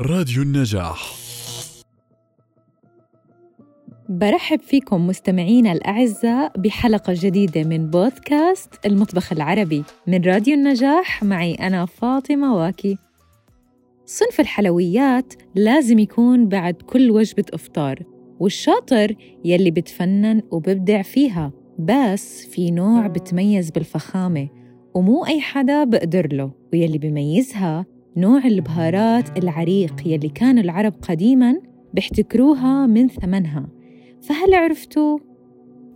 راديو النجاح. برحب فيكم مستمعينا الأعزاء بحلقة جديدة من بودكاست المطبخ العربي. من راديو النجاح معي أنا فاطمة واكي. صنف الحلويات لازم يكون بعد كل وجبة إفطار والشاطر يلي بتفنن وببدع فيها. بس في نوع بتميز بالفخامة ومو أي حدا بقدر له ويلي بيميزها نوع البهارات العريق يلي كان العرب قديماً بيحتكروها من ثمنها. فهل عرفتوا؟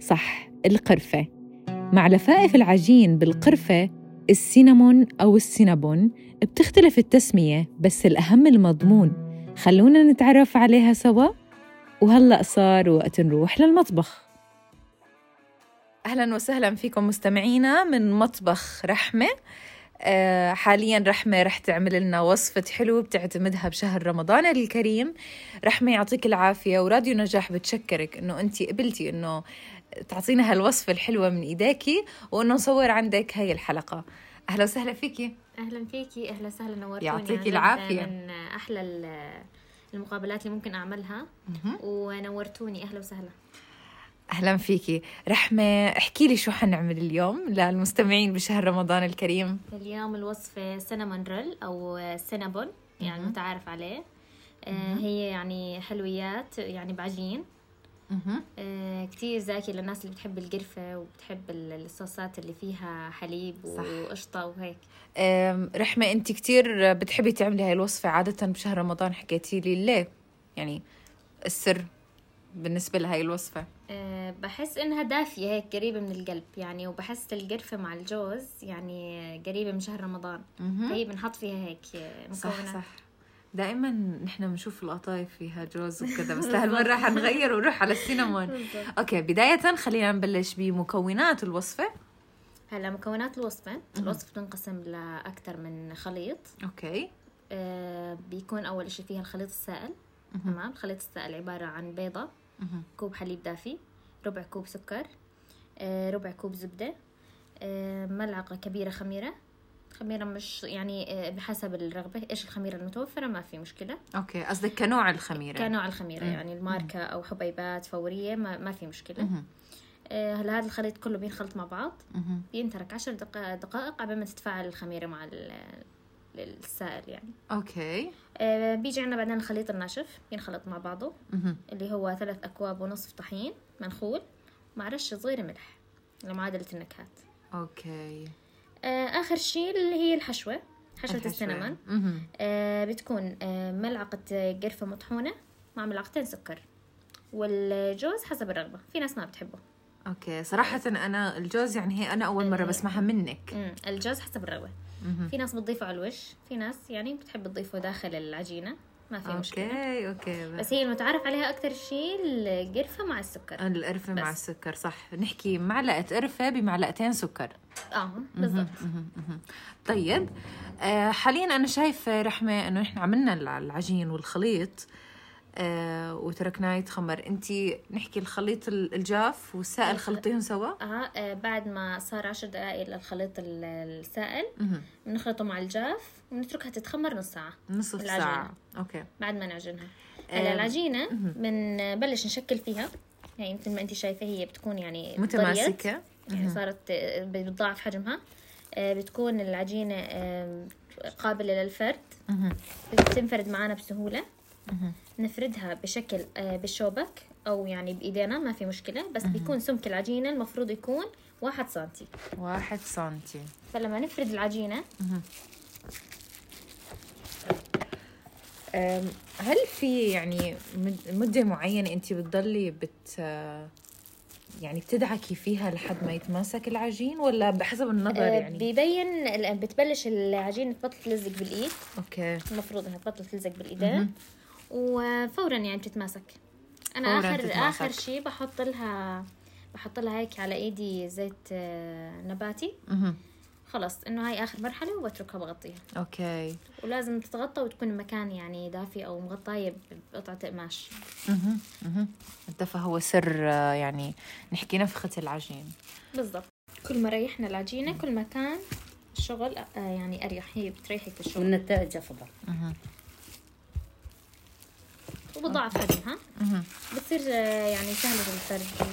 صح القرفة. مع لفائف العجين بالقرفة السينامون أو السينابون بتختلف التسمية بس الأهم المضمون. خلونا نتعرف عليها سوا. وهلأ صار وقت نروح للمطبخ. أهلا وسهلا فيكم مستمعينا من مطبخ رحمة. حاليا رحمة رح تعمل لنا وصفة حلو بتعتمدها بشهر رمضان الكريم. رحمة يعطيك العافية. وراديو نجاح بتشكرك إنه أنت قبلتي إنه تعطينا هالوصفة الحلوة من ايديكي وإنه نصور عندك هاي الحلقة. أهلا وسهلا فيكي أهلا فيكي أهلا وسهلا نورتوني يعطيكي جد العافية. من أحلى ال- المقابلات اللي ممكن أعملها. ونورتوني. أهلا وسهلا. أهلا فيكي. رحمة احكي لي شو حنعمل اليوم للمستمعين بشهر رمضان الكريم؟ اليوم الوصفة cinnamon roll أو سينابون يعني. متعارف عليه. آه، هي يعني حلويات يعني بعجين. آه، كتير زاكي للناس اللي بتحب القرفة وبتحب ال- الصوصات اللي فيها حليب. وقشطة وهيك. رحمة انت كتير بتحبي تعملي هاي الوصفة عادة بشهر رمضان حكيتي لي ليه؟ يعني السر. بالنسبة لهاي الوصفة؟ أه بحس إنها دافية هيك قريبة من القلب يعني وبحس القرفة مع الجوز يعني قريبة من شهر رمضان. هي بنحط فيها هيك صح مكونات. صح. دائما نحن بنشوف القطايف فيها جوز وكذا بس لهالمرة حنغير ونروح على ال cinnamon. بالضبط. أوكي بداية خلينا نبلش بمكونات الوصفة. هلا مكونات الوصفة. الوصفة بتنقسم لأكثر من خليط. أوكي. أه بيكون أول إشي فيها الخليط السائل. تمام؟ الخليط السائل عبارة عن بيضة كوب حليب دافي ربع كوب سكر أه ربع كوب زبدة أه ملعقة كبيرة خميرة. خميرة مش يعني آه، بحسب الرغبة إيش الخميرة المتوفرة؟ ما في مشكلة. أوكي قصدك كنوع الخميرة. كنوع الخميرة مم. يعني الماركة أو حبيبات فورية ما, ما في مشكلة. آه، هلا هذا الخليط كله بينخلط مع بعض؟ مهم. بينترك عشر دقائق, دقائق قبل ما تتفاعل الخميرة مع السائل يعني أوكي آه، بيجي عنا بعدين الخليط الناشف ينخلط مع بعضه. اللي هو ثلاث أكواب ونصف طحين منخول مع رشة صغيرة ملح لمعادلة النكهات أوكي آه، آخر شيء اللي هي الحشوة. ال cinnamon مهم. آه، بتكون آه، ملعقة قرفة مطحونة مع ملعقتين سكر والجوز حسب الرغبة في ناس ما بتحبه أوكي صراحة أنا الجوز يعني هي أنا أول مرة بسمعها منك. الجوز حسب الرغبة مهم. في ناس بتضيفه على الوش في ناس يعني بتحب تضيفه داخل العجينة ما في مشكلة. أوكي أوكي بس. هي المتعارف عليها أكثر شيء القرفة مع السكر. القرفة مع. السكر صح. نحكي معلقة قرفة بمعلقتين سكر. آه بالضبط. طيب آه حاليا أنا شايفة رحمة إنه إحنا عملنا الع- العجين والخليط. آه وتركناه يتخمر. أنتي نحكي الخليط ال- الجاف والسائل خلطيهم سوا؟ آه آه، بعد ما صار عشر دقائق للخليط ال- السائل. بنخلطه مع الجاف ونتركها تتخمر نص ساعة. نصف العجينة. ساعة أوكي. بعد ما نعجنها. آه، هلا العجينة بنبلش نشكل فيها. يعني مثل ما انت شايفة هي بتكون يعني ضريت. متماسكة. يعني صارت آه، بتضاعف حجمها. آه، بتكون العجينة آه، قابلة للفرد. بتنفرد معنا بسهولة. مهم. نفردها بشكل آه، بالشوبك أو يعني بإيدينا ما في مشكلة بس بيكون سمك العجينة المفروض يكون واحد سنتي. واحد سنتي. فلما نفرد العجينة أم، هل في يعني مد- مدة معينة أنت بتضلي بت يعني بتدعكي فيها لحد ما يتماسك العجين؟ ولا بحسب النظر آه، يعني؟ بيبين بتبلش العجينة تبطل تلزق بالإيد. أوكي. المفروض إنها تبطل تلزق بالإيدين. وفورا يعني بتتماسك أنا اخر تتماسك. آخر شيء بحط لها بحط لها هيك على إيدي زيت آه، نباتي مهم. خلص إنه هاي آخر مرحلة وبتركها بغطيها أوكي ولازم تتغطى وتكون المكان يعني دافي أو مغطاية بقطعة قماش مهم. مهم. ده فهو سر آه، يعني نحكي نفخة العجين بالضبط كل ما ريحنا العجينة كل ما كان الشغل آه، يعني أريح هي بتريحك بالشغل والنتائج أفضل. وبضاعف حجمها بتصير آه، يعني سهلة الفرد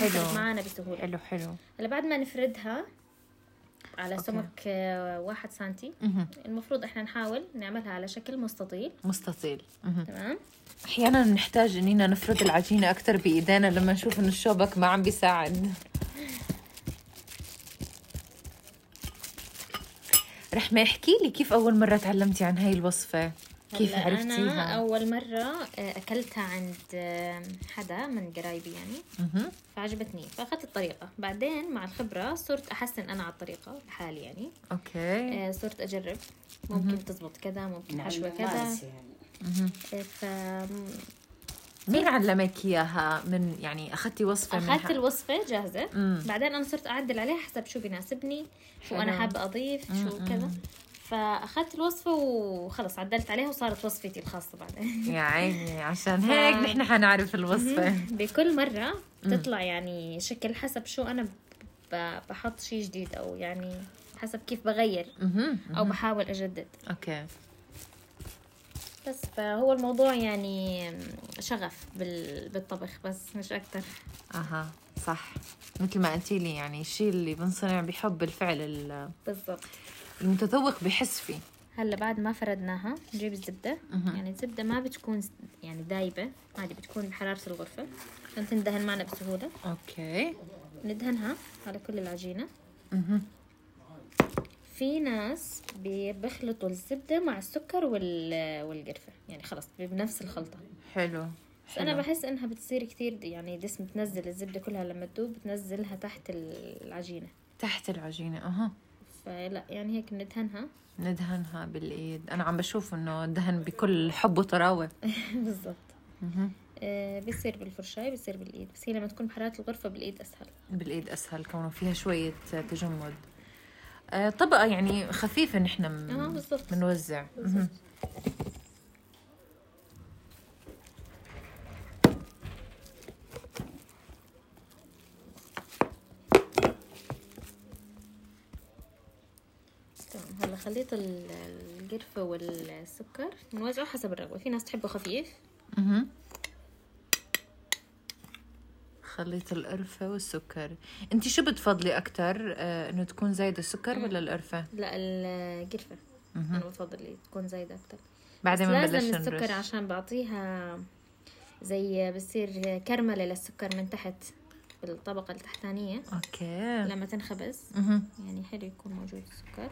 وبتنفرد معانا بسهولة. حلو حلو. هلا بعد ما نفردها على. سمك آه، واحد سنتي. المفروض إحنا نحاول نعملها على شكل مستطيل. مستطيل. تمام؟ أحيانا نحتاج اننا نفرد العجينة أكثر بإيدينا لما نشوف إنه الشوبك ما عم بيساعد. رحمة احكي لي كيف أول مرة تعلمتي عن هاي الوصفة؟ كيف عرفتيها؟ أنا أول مرة آه، أكلتها عند آه، حدا من قرايبي يعني. فعجبتني. فأخذت الطريقة. بعدين مع الخبرة صرت أحسن أنا على الطريقة لحالي يعني. أوكي. آه، صرت أجرب. ممكن تزبط كذا ممكن حشوة كذا. يعني. ف مين علمك إياها من يعني أخذتي وصفة أخذت الوصفة جاهزة. مم. بعدين أنا صرت أعدل عليها حسب شو بيناسبني شو أنا حابة أضيف مم. شو كذا. فأخذت الوصفه وخلص عدلت عليها وصارت وصفتي الخاصة بعدين. يا عيني عشان هيك نحن حنعرف الوصفة. بكل مرة بتطلع يعني شكل حسب شو أنا بحط شيء جديد أو يعني حسب كيف بغير أو بحاول أجدد. أوكي. بس فهو الموضوع يعني شغف بالطبخ بس مش أكثر أها صح. مثل ما قلتي لي يعني الشيء اللي بنصنع بحب الفعل بالضبط. المتذوق بحس فيه. هلا بعد ما فردناها نجيب الزبدة. يعني الزبدة ما بتكون يعني دايبة عادي بتكون بحراره الغرفة. عشان تندهن معنا بسهولة. أوكي. ندهنها على كل العجينة. أه. في ناس بيخلطوا الزبدة مع السكر والقرفة. يعني خلص بنفس الخلطة. حلو. بس أنا بحس إنها بتصير كتير يعني دسم تنزل الزبدة كلها. لما تدوب بتنزلها تحت العجينة. تحت العجينة. أها. فلا يعني هيك ندهنها ندهنها بالإيد. أنا عم بشوف إنه دهن بكل حب وطراوة. بالضبط. آه بيصير بالفرشاية بيصير بالإيد. بس هي لما تكون بحرارة الغرفة بالإيد أسهل. بالإيد أسهل كونه فيها شوية تجمد. آه، طبقة يعني خفيفة نحن آه بنوزع. خليط القرفة والسكر نوزعه حسب الرغبة. في ناس تحبه خفيف. أها خليط القرفة والسكر. انت شو بتفضلي أكثر آه إنه تكون زايدة السكر ولا القرفة؟ لا القرفة. أنا بفضل تكون زايدة أكثر بعدين ما لازم السكر عشان بعطيها زي بصير كرملة للسكر من تحت. بالطبقة التحتانية أوكي. لما تنخبز. يعني حلو يكون موجود السكر.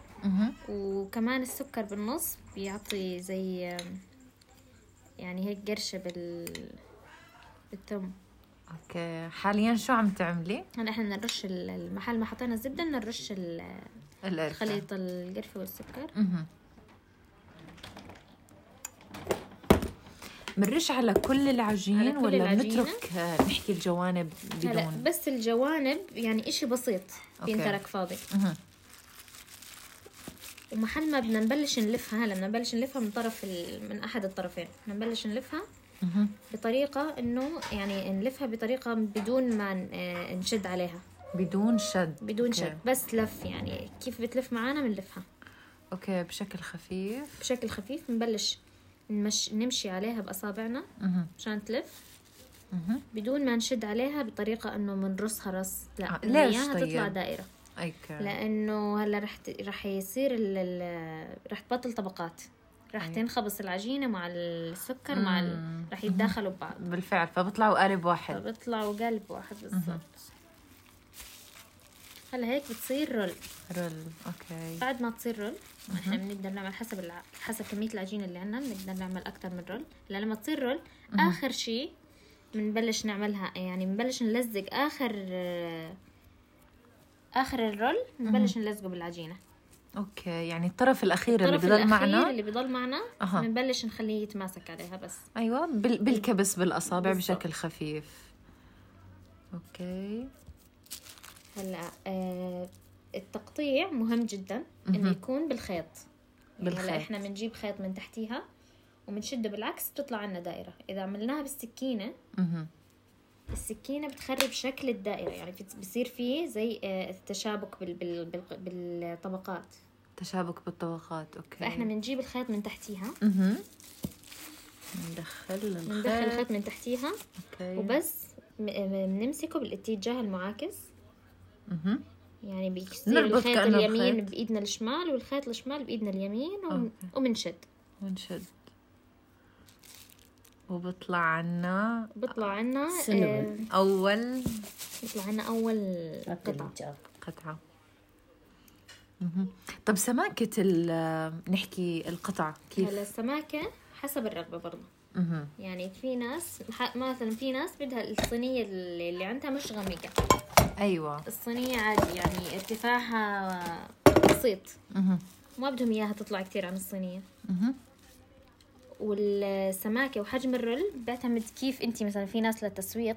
وكمان السكر بالنص بيعطي زي يعني هيك قرشة بال بالتم. أوكي. حاليا شو عم تعملي؟ هلا إحنا نرش المحل ما حطينا الزبدة نرش خليط القرفة. والسكر. أها بنرش على كل العجين على كل ولا. بنترك نحكي الجوانب بدون. هلا بس الجوانب يعني إشي بسيط بينترك فاضي. أه. ومحل ما بدنا نبلش نلفها هلا بدنا نبلش نلفها من طرف من أحد الطرفين. بدنا نبلش نلفها بطريقة إنه يعني نلفها بطريقة بدون ما آه، نشد عليها. بدون شد. بدون أوكي. شد بس لف يعني. كيف بتلف معانا بنلفها. أوكي بشكل خفيف. بشكل خفيف بنبلش نمش نمشي عليها بأصابعنا مشان تلف. بدون ما نشد عليها بطريقة إنه بنرصها رص لا آه. ليش طيب؟ تطلع دائرة. أيكا. لأنه هلأ رح رح يصير رح تبطل طبقات. راح تنخبص العجينة مع السكر مع ال... راح يتداخلوا ببعض. بالفعل فبيطلعوا قالب واحد. فبيطلعوا قالب واحد بالضبط. هلا هيك بتصير roll. رول أوكي. بعد ما تصير roll إحنا بنقدر نعمل حسب الع... حسب كمية العجينه اللي عندنا بنقدر نعمل أكثر من roll. لما تصير roll آخر شيء بنبلش نعملها يعني بنبلش نلزق آخر آخر ال roll بنبلش نلزقه بالعجينة. أوكي يعني الطرف الأخير الطرف اللي بضل معنا؟ اللي بضل معنا أه. بنبلش نخليه يتماسك عليها بس. أيوه بال... بالكبس بالأصابع بالضبط. بشكل خفيف. أوكي. هلا آه التقطيع مهم جدا إنه يكون بالخيط. بالخيط هلا إحنا بنجيب خيط من تحتيها وبنشده بالعكس بتطلع عنا دائرة. إذا عملناها بالسكينة. السكينة بتخرب شكل الدائرة. يعني بصير فيه زي التشابك آه، بال... بال... بال... بالطبقات. تشابك بالطبقات أوكي. فإحنا بنجيب الخيط من تحتيها. ندخل بندخل الخيط الخيط من تحتيها. أوكي. وبس بنمسكه بالاتجاه المعاكس. مهم. يعني بيصير الخيط اليمين الخيط. بإيدنا الشمال والخيط الشمال بإيدنا اليمين أوكي. ومنشد ونشد وبطلع عنا بيطلع عنا. آه أول بيطلع عنا أول قطعة قطعة قطعة مهم. طب سماكة ال- نحكي القطعة كيف؟ هلا السماكة حسب الرغبة برضه. يعني في ناس مثلا في ناس بدها الصينية اللي اللي عندها مش غامقة أيوة الصينية عادي يعني ارتفاعها بسيط. ما بدهم إياها تطلع كتير عن الصينية مهم. والسماكة وحجم الرول بيعتمد كيف انت مثلا في ناس للتسويق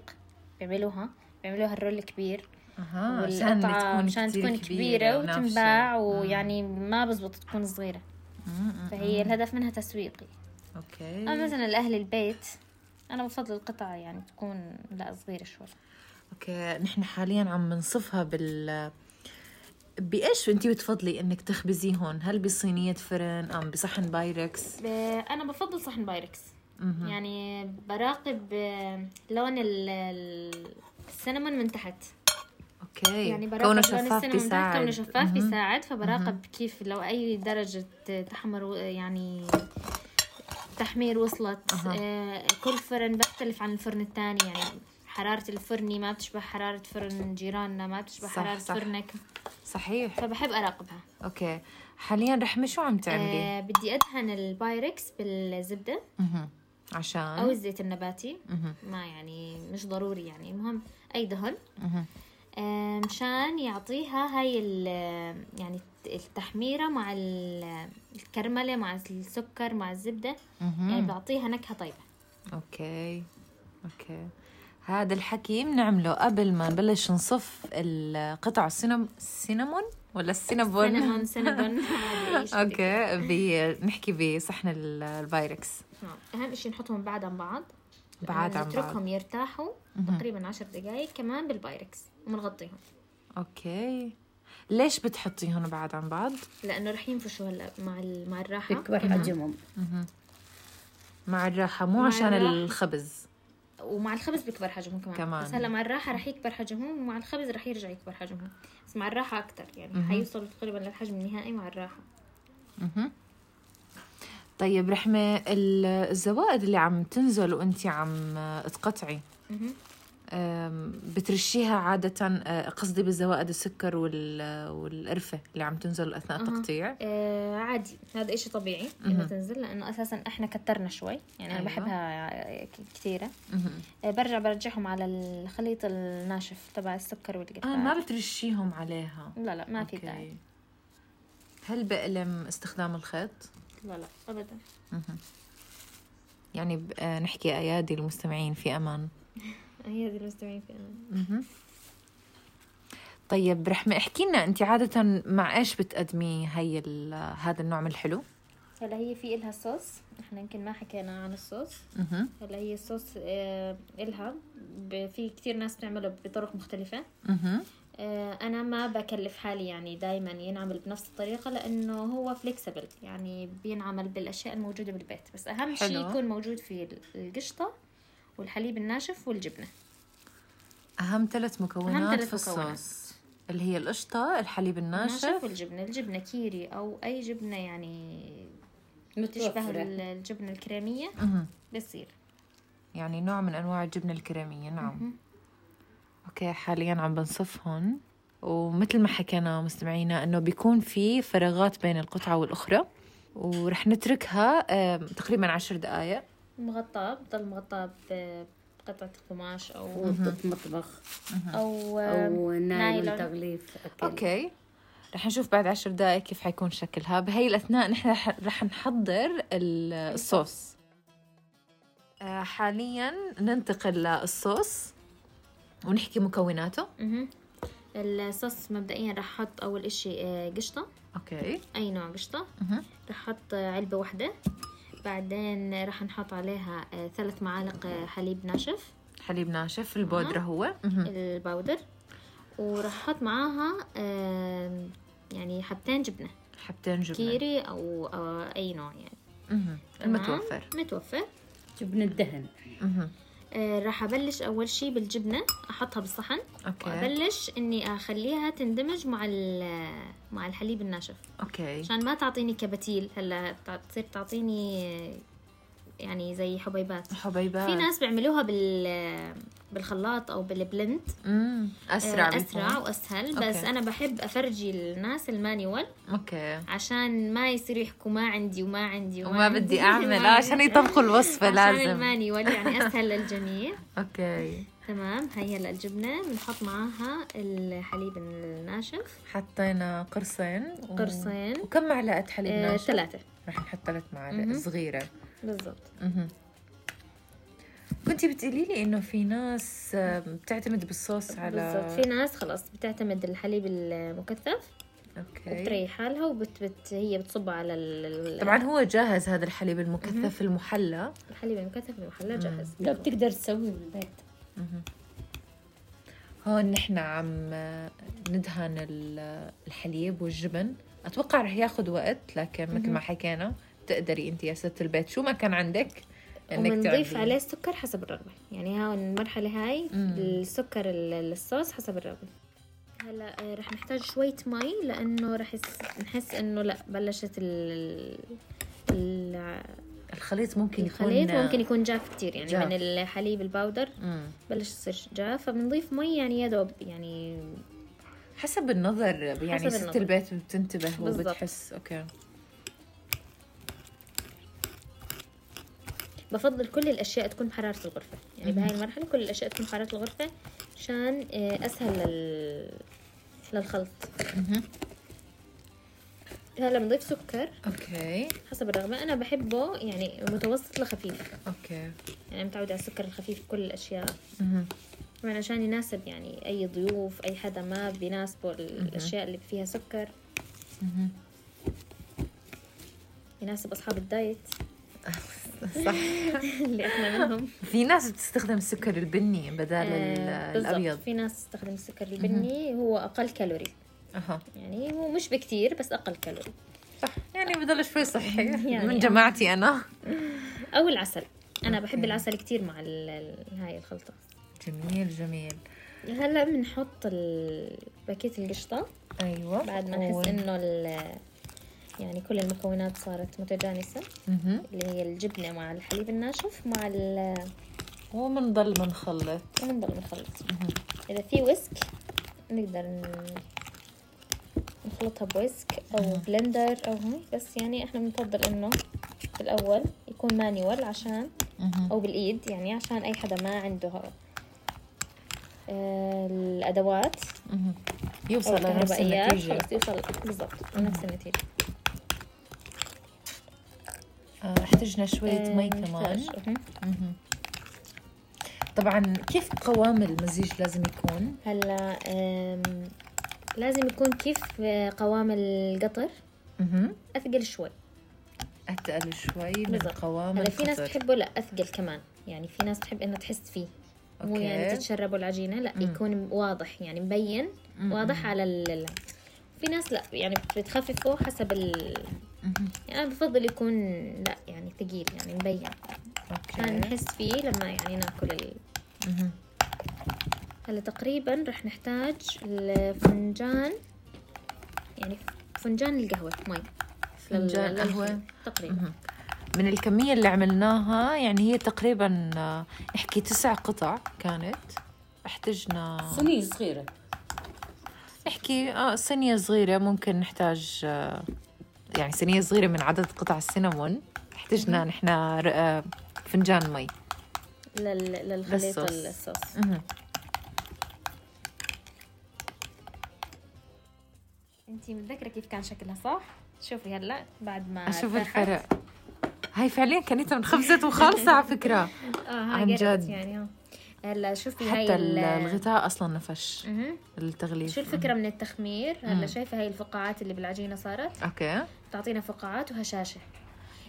بيعملوها بيعملوها الرول كبير أها عشان تكون مشان تكون كبيرة ونافشة. وتنباع. ويعني ما بزبط تكون صغيرة مم. فهي الهدف منها تسويقي أوكي. أما مثلا لأهل البيت أنا بفضل القطعة يعني تكون لا صغيرة شوي. أوكي نحن حاليا عم نصفها بال بإيش انت بتفضلي إنك تخبزيهم هل بصينية فرن أم بصحن بايركس؟ ب- أنا بفضل صحن بايركس. مهم. يعني براقب لون ال- ال- ال cinnamon من تحت. أوكي يعني براقب كونه شفاف ال cinnamon تحت بيساعد. كونه شفاف مهم. بيساعد فبراقب كيف لو أي درجة تحمر يعني تحمير وصلت. آه كل فرن بيختلف عن الفرن الثاني يعني حرارة الفرني ما بتشبه حرارة فرن جيراننا ما بتشبه صح، حرارة صح. فرنك. صحيح. فبحب أراقبها. أوكي. حاليا رحمه شو عم تعملي؟ آه بدي أدهن البايركس بالزبدة. مهم. عشان؟ أو الزيت النباتي. مهم. ما يعني مش ضروري يعني. المهم أي دهن. مهم. آه، مشان يعطيها هاي ال- يعني التحميرة مع ال- الكرملة مع السكر مع الزبدة. مهم. يعني بيعطيها نكهة طيبة. أوكي. أوكي. هذا الحكي بنعمله قبل ما نبلش نصف القطع السينم... ولا السينابون؟ cinnamon سينابون. أوكي. بنحكي بصحن ال- البايركس نعم. أهم شيء نحطهم بعد عن بعض. بعاد عن بعض. نتركهم يرتاحوا تقريبا عشر دقايق كمان بالبايركس ومنغطيهم أوكي. ليش بتحطيهم بعاد عن بعض لأنه رح ينفشوا هلا مع ال- مع الراحة. بيكبر حجمهم. مع الراحة مو مع عشان الراحة. الخبز. ومع الخبز بيكبر حجمهم كمان, كمان. بس هلا مع الراحة رح يكبر حجمهم ومع الخبز رح يرجع يكبر حجمهم. بس مع الراحة أكتر يعني حيوصلوا تقريبا للحجم النهائي مع الراحة. مهم. طيب رحمة ال- الزوائد اللي عم تنزل وانت عم تقطعي. بترشيها عادة أه، قصدي بالزوائد السكر وال- والقرفة اللي عم تنزل أثناء. التقطيع آه عادي هذا إشي طبيعي إنه تنزل لأنه أساسا إحنا كترنا شوي يعني أنا أيوة. بحبها ك- كثيرة. آه برجع برجعهم على الخليط الناشف تبع السكر والقرفة آه ما بترشيهم عليها لا لا ما في. داعي هل بألم استخدام الخيط؟ لا لا أبدا يعني آه، نحكي أيادي المستمعين في أمان هي دي المستمعين في أمان مهم. طيب رحمة احكي لنا انت عادة مع إيش بتقدمي هي ال- هذا النوع من الحلو؟ هلا هي في إلها صوص إحنا يمكن ما حكينا عن الصوص. هلا هي الصوص آه إلها ب- في كتير ناس بتعمله بطرق مختلفة. آه، أنا ما بكلف حالي يعني دائما ينعمل بنفس الطريقة لأنه هو فليكسبل يعني بينعمل بالأشياء الموجودة بالبيت بس أهم شيء. يكون موجود في القشطة والحليب الناشف والجبنة. أهم ثلاث مكونات ثلاث في مكونات. الصوص اللي هي القشطة الحليب الناشف الناشف. والجبنة. الجبنة كيري أو أي جبنة يعني تشبه متوفرة. ال- الجبنة الكريمية. مهم. بصير يعني نوع من أنواع الجبنة الكريمية نعم. أوكي حاليا عم بنصفهم ومثل ما حكينا مستمعينا إنه بيكون في فراغات بين القطعة والأخرى ورح نتركها تقريبا عشر دقائق مغطاة بضل مغطاة بقطعه قماش أو فوطة مطبخ. أو أو نايلون. تغليف أكل. أوكي. رح نشوف بعد عشر دقائق كيف حيكون شكلها. بهي الأثناء نحن رح- نحضر ال- الصوص. آه، حاليا ننتقل للصوص ونحكي مكوناته. الصوص مبدئيا رح أحط أول إشي آه، قشطة. أوكي. أي نوع قشطة. رح أحط علبة واحدة بعدين رح نحط عليها آه، ثلاث معالق آه، حليب ناشف. حليب ناشف البودرة هو. ال powder. ورح أحط معاها آه، يعني حبتين جبنة. حبتين جبنة. كيري أو أو أي نوع يعني؟ المتوفر متوفر. جبن الدهن مهم. آه راح أبلش أول شي بالجبنة أحطها بالصحن أوكي. وأبلش إني أخليها تندمج مع مع الحليب الناشف. أوكي. عشان ما تعطيني كباتيل هلا تصير تعطيني يعني زي حبيبات. حبيبات. في ناس بيعملوها بال بالخلاط أو بال blend. امم أسرع آه، أسرع بيكون. وأسهل. بس أوكي. أنا بحب أفرجي الناس ال manual أوكي. عشان ما يصيروا يحكوا ما عندي وما عندي وما عندي بدي أعمل. آه، عشان. يطبقوا الوصفه عشان لازم. ال manual يعني أسهل للجميع. أوكي. تمام. هي هلا الجبنة. بنحط معاها الحليب الناشف. حطينا قرصين و... قرصين. وكم معلقة حليب آه، ناشف؟ ثلاثة. رح نحط ثلاث معالق. صغيرة. بالضبط. كنتي بتقولي لي إنه في ناس آه، بتعتمد بالصوص على بالضبط في ناس خلاص بتعتمد الحليب المكثف أوكي. وبتريح حالها وبت بت هي بتصبه على ال- طبعا هو جاهز هذا الحليب المكثف المحلى. الحليب المكثف المحلى جاهز. لا بتقدر تسويه بالبيت هون نحن عم آه، ندهن ال- الحليب والجبن. أتوقع رح ياخذ وقت لكن مثل ما حكينا تقدري أنت يا ست البيت شو ما كان عندك تعمليه. عليه السكر حسب الرغبة يعني ها المرحلة هاي مم. السكر ال- الصوص حسب الرغبة هلا آه، رح نحتاج شوية مي لأنه رح نحس إنه لأ بلشت ال ال- الخليط ممكن يكون الخليط ممكن يكون جاف كتير يعني جاف. من الحليب ال powder مم. بلش يصير جاف فبنضيف مي يعني يا دوب يعني حسب النظر يعني حسب ست النظر. البيت بتنتبه. وبتحس أوكي بفضل كل الأشياء تكون بحراره الغرفة. يعني بهاي المرحلة كل الأشياء تكون بحراره الغرفة عشان آه، أسهل لل... للخلط. هلا بنضيف سكر. أوكي. حسب الرغبة. أنا بحبه يعني متوسط لخفيف. أوكي. يعني متعودة على السكر الخفيف في كل الأشياء. مهم. طبعا عشان يناسب يعني أي ضيوف أي حدا ما بيناسبه الأشياء اللي فيها سكر. مهم. يناسب أصحاب الدايت. صح. اللي إحنا منهم. في ناس بتستخدم السكر البني بدل آه،. الأبيض. في ناس تستخدم السكر البني هو أقل كالوري. أها. يعني هو مش بكتير بس أقل كالوري. صح. يعني بدل شوي صحي. يعني من آه. جماعتي أنا. أو العسل. أنا بحب. العسل كتير مع هاي الخلطة. جميل جميل. هلا بنحط باكيت القشطة. أيوه. بعد ما نحس إنه يعني كل المكونات صارت متجانسة. أها اللي هي الجبنة مع الحليب الناشف مع ال وبنضل بنخلط ونضل نخلط إذا في whisk نقدر نخلطها ب whisk أو blender أو هيك بس يعني إحنا بنفضل إنه بالأول يكون manual عشان مهم. أو بالإيد يعني عشان أي حدا ما عنده آه،. أو يوصل لنفس النتيجة. خلص يوصل بالضبط لنفس النتيجة. آه، احتجنا شوية آه، مي. كمان. طبعا كيف قوام المزيج لازم يكون؟ هلا لازم يكون كيف آه، قوام القطر. أثقل شوي اتقل شوي من. قوام هلا في ناس. تحبه لا أثقل كمان يعني في ناس تحب انها تحس فيه مو. يعني تتشربوا العجينة لا مم. يكون واضح يعني مبين مم. واضح على ال في ناس لا يعني بتخففه حسب ال. يعني أنا بفضل يكون لا يعني ثقيل يعني مبين. عشان أوكي نحس فيه لما يعني ناكل ال... هلا تقريبا رح نحتاج الفنجان يعني فنجان القهوة مي. فنجان لل- قهوة. للخليط. تقريبا. من الكمية اللي عملناها يعني هي تقريبا آه، نحكي تسع قطع كانت. احتجنا صينية صغيرة. نحكي آه صينية صغيرة ممكن نحتاج آه، يعني صينية صغيرة من عدد قطع السينامون احتجنا نحن آه، فنجان مي لل... للخليط للصوص. الصوص مهم. انتي متذكرة كيف كان شكلها صح؟ شوفي هلأ بعد ما أشوف. الفرق هاي فعليا كانت انخبزت وخالصة على فكرة آه هاي عن جد. يعني آه هلأ شوفي هاي حتى ال- الغذاء أصلا نفش. التغليف شو الفكرة من التخمير؟ هلأ شايفة هاي الفقاعات اللي بالعجينة صارت؟ أوكي تعطينا فقاعات وهشاشة.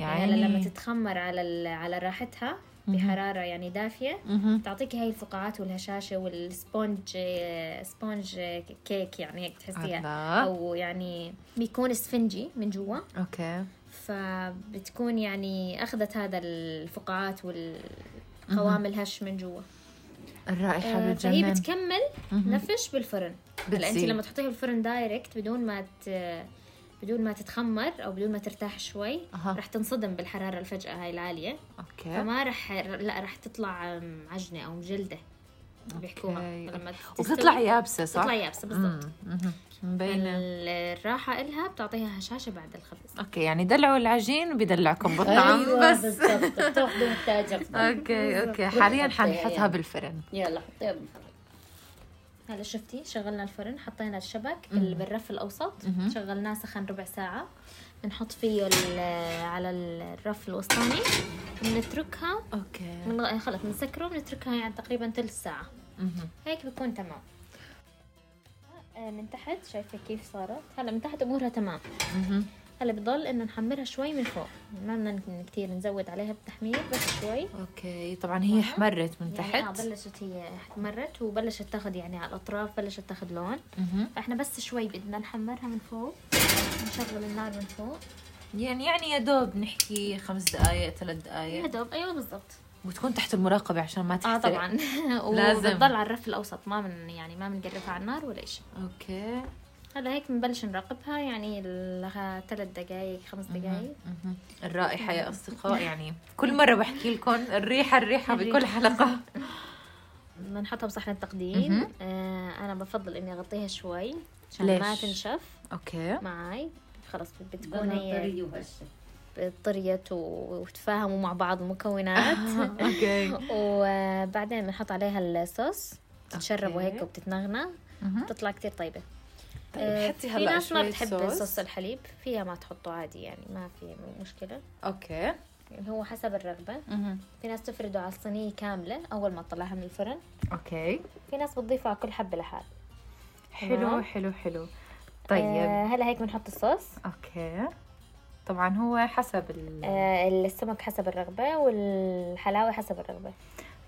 يعني يعني لما تتخمر على على راحتها بحرارة يعني دافية مهم. تعطيك هاي الفقاعات والهشاشة وال sponge sponge cake يعني هيك تحسيها. أو يعني بيكون اسفنجي من جوا. okay. فبتكون يعني أخذت هذا الفقاعات والقوام الهش من جوا. الرائحة آه، فهي بتجنن بتكمل مهم. نفش بالفرن. هلا أنت. لما تحطيها بالفرن direct بدون ما ت... بدون ما تتخمر أو بدون ما ترتاح شوي أها. رح تنصدم بالحرارة الفجأة هاي العالية. okay. فما رح لا رح تطلع عجنة أو مجلدة. بيحكوها. لما وبتطلع يابسة صح؟ تطلع يابسة بالضبط. مبينة. الراحه إلها بتعطيها هشاشة بعد الخبز. okay يعني دلعوا العجين وبيدلعكم بالطعم. أيوه بس. بالضبط. بتأخذوا okay okay. حاليا حنحطها يعني. بالفرن. يلا حطيها بالفرن. هلا شفتي شغلنا الفرن حطينا الشبك بال- بالرف الأوسط. شغلناه سخن ربع ساعة. بنحط فيه على الرف الوسطاني. بنتركها. okay. من خلص بنسكره بنتركها يعني تقريبا ثلث ساعة. هيك بكون تمام. آه، من تحت شايفة كيف صارت؟ هلا من تحت أمورها تمام. هلا بضل إنه نحمرها شوي من فوق. ما بدنا كثير نزود عليها بالتحمير بس شوي. okay طبعا هي حمرت من يعني آه تحت. بلشت هي احمرت وبلشت تاخذ يعني على الأطراف بلشت تاخذ لون. فإحنا بس شوي بدنا نحمرها من فوق. نشغل النار من فوق. يعني يعني يا دوب نحكي خمس دقائق ثلاث يا دقائق دوب. أيوه بالضبط. وتكون تحت المراقبة عشان ما آه تحترق طبعا. لازم. وبتضل على الرف الأوسط ما من يعني ما بنقربها على النار ولا شيء أوكي. هلا هيك بنبلش نراقبها يعني لها ثلاث دقائق خمس دقائق. الرائحة يا أصدقاء يعني كل مرة بحكي لكم الريحة الريحة بكل حلقة. بدنا نحطها بصحن التقديم. آه أنا بفضل إني أغطيها شوي عشان؟ ما تنشف. okay. معي خلص بتكون هي طري وهشة. طرية و- وتفاهموا مع بعض المكونات okay. وبعدين بنحط عليها الصوص. تتشرب okay. وهيك وبتتنغنى. بتطلع كتير طيبة. طيب آه، حطي في هلا ناس ما بتحب صوص. الحليب فيها ما تحطه عادي يعني ما في مشكلة. okay. يعني هو حسب الرغبة. مهم. في ناس تفرده على الصينية كاملة أول ما تطلعها من الفرن. okay. في ناس بتضيفها على كل حبة لحال. حلو. حلو حلو. طيب. آه هلا هيك بنحط الصوص. okay. طبعا هو حسب ال... آه السمك حسب الرغبة والحلاوة حسب الرغبة.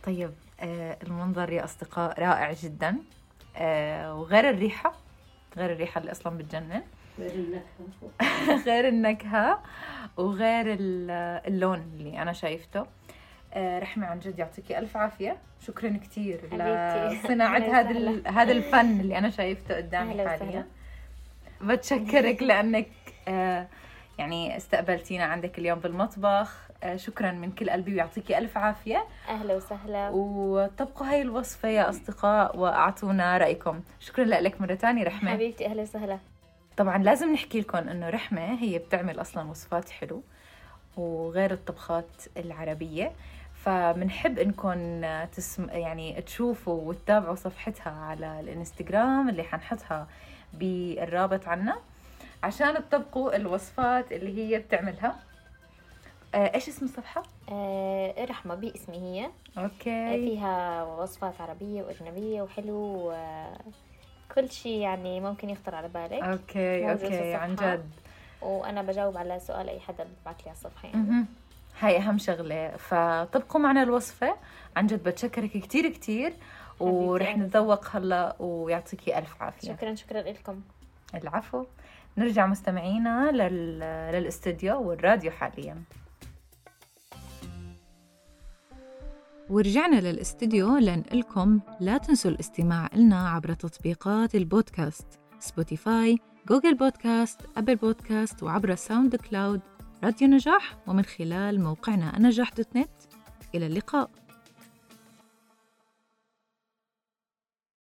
طيب آه المنظر يا أصدقاء رائع جدا. آه وغير الريحة. غير الريحة اللي أصلا بتجنن غير النكهة. غير النكهة وغير ال- اللون اللي أنا شايفته آه، رحمة عن جد يعطيكي ألف عافية شكرا كثير. لصناعة هذا هذا الفن اللي أنا شايفته قدامي حاليا. بتشكرك لأنك آه، يعني استقبلتينا عندك اليوم بالمطبخ شكرا من كل قلبي ويعطيكي ألف عافية. أهلا وسهلا. وطبقوا هاي الوصفة يا أصدقاء وأعطونا رأيكم. شكرا لك مرة تانية رحمة. حبيبتي أهلا وسهلا. طبعا لازم نحكي لكم إنه رحمة هي بتعمل أصلا وصفات حلو وغير الطبخات العربية. فبنحب إنكم تسم يعني تشوفوا وتتابعوا صفحتها على الإنستغرام اللي حنحطها بالرابط عنا عشان تطبقوا الوصفات اللي هي بتعملها. آه، إيش اسم الصفحة؟ آه رحمة باسمي هي. آه، okay فيها وصفات عربية وأجنبية وحلو كل شيء يعني ممكن يخطر على بالك. okay okay عن. جد. وأنا بجاوب على سؤال أي حدا ببعث لي على الصفحة يعني. هاي أهم شغلة. فطبقوا معنا الوصفة. عن جد بتشكرك كتير كتير. ورح. نتذوق هلا ويعطيكي ألف عافية. شكرا شكرا لكم. العفو. نرجع مستمعينا لل... للاستوديو والراديو حاليا. ورجعنا للاستديو لنقلكم لا تنسوا الاستماع لنا عبر تطبيقات البودكاست Spotify Google Podcast Apple Podcast وعبر SoundCloud راديو نجاح ومن خلال موقعنا نجاح dot net. إلى اللقاء.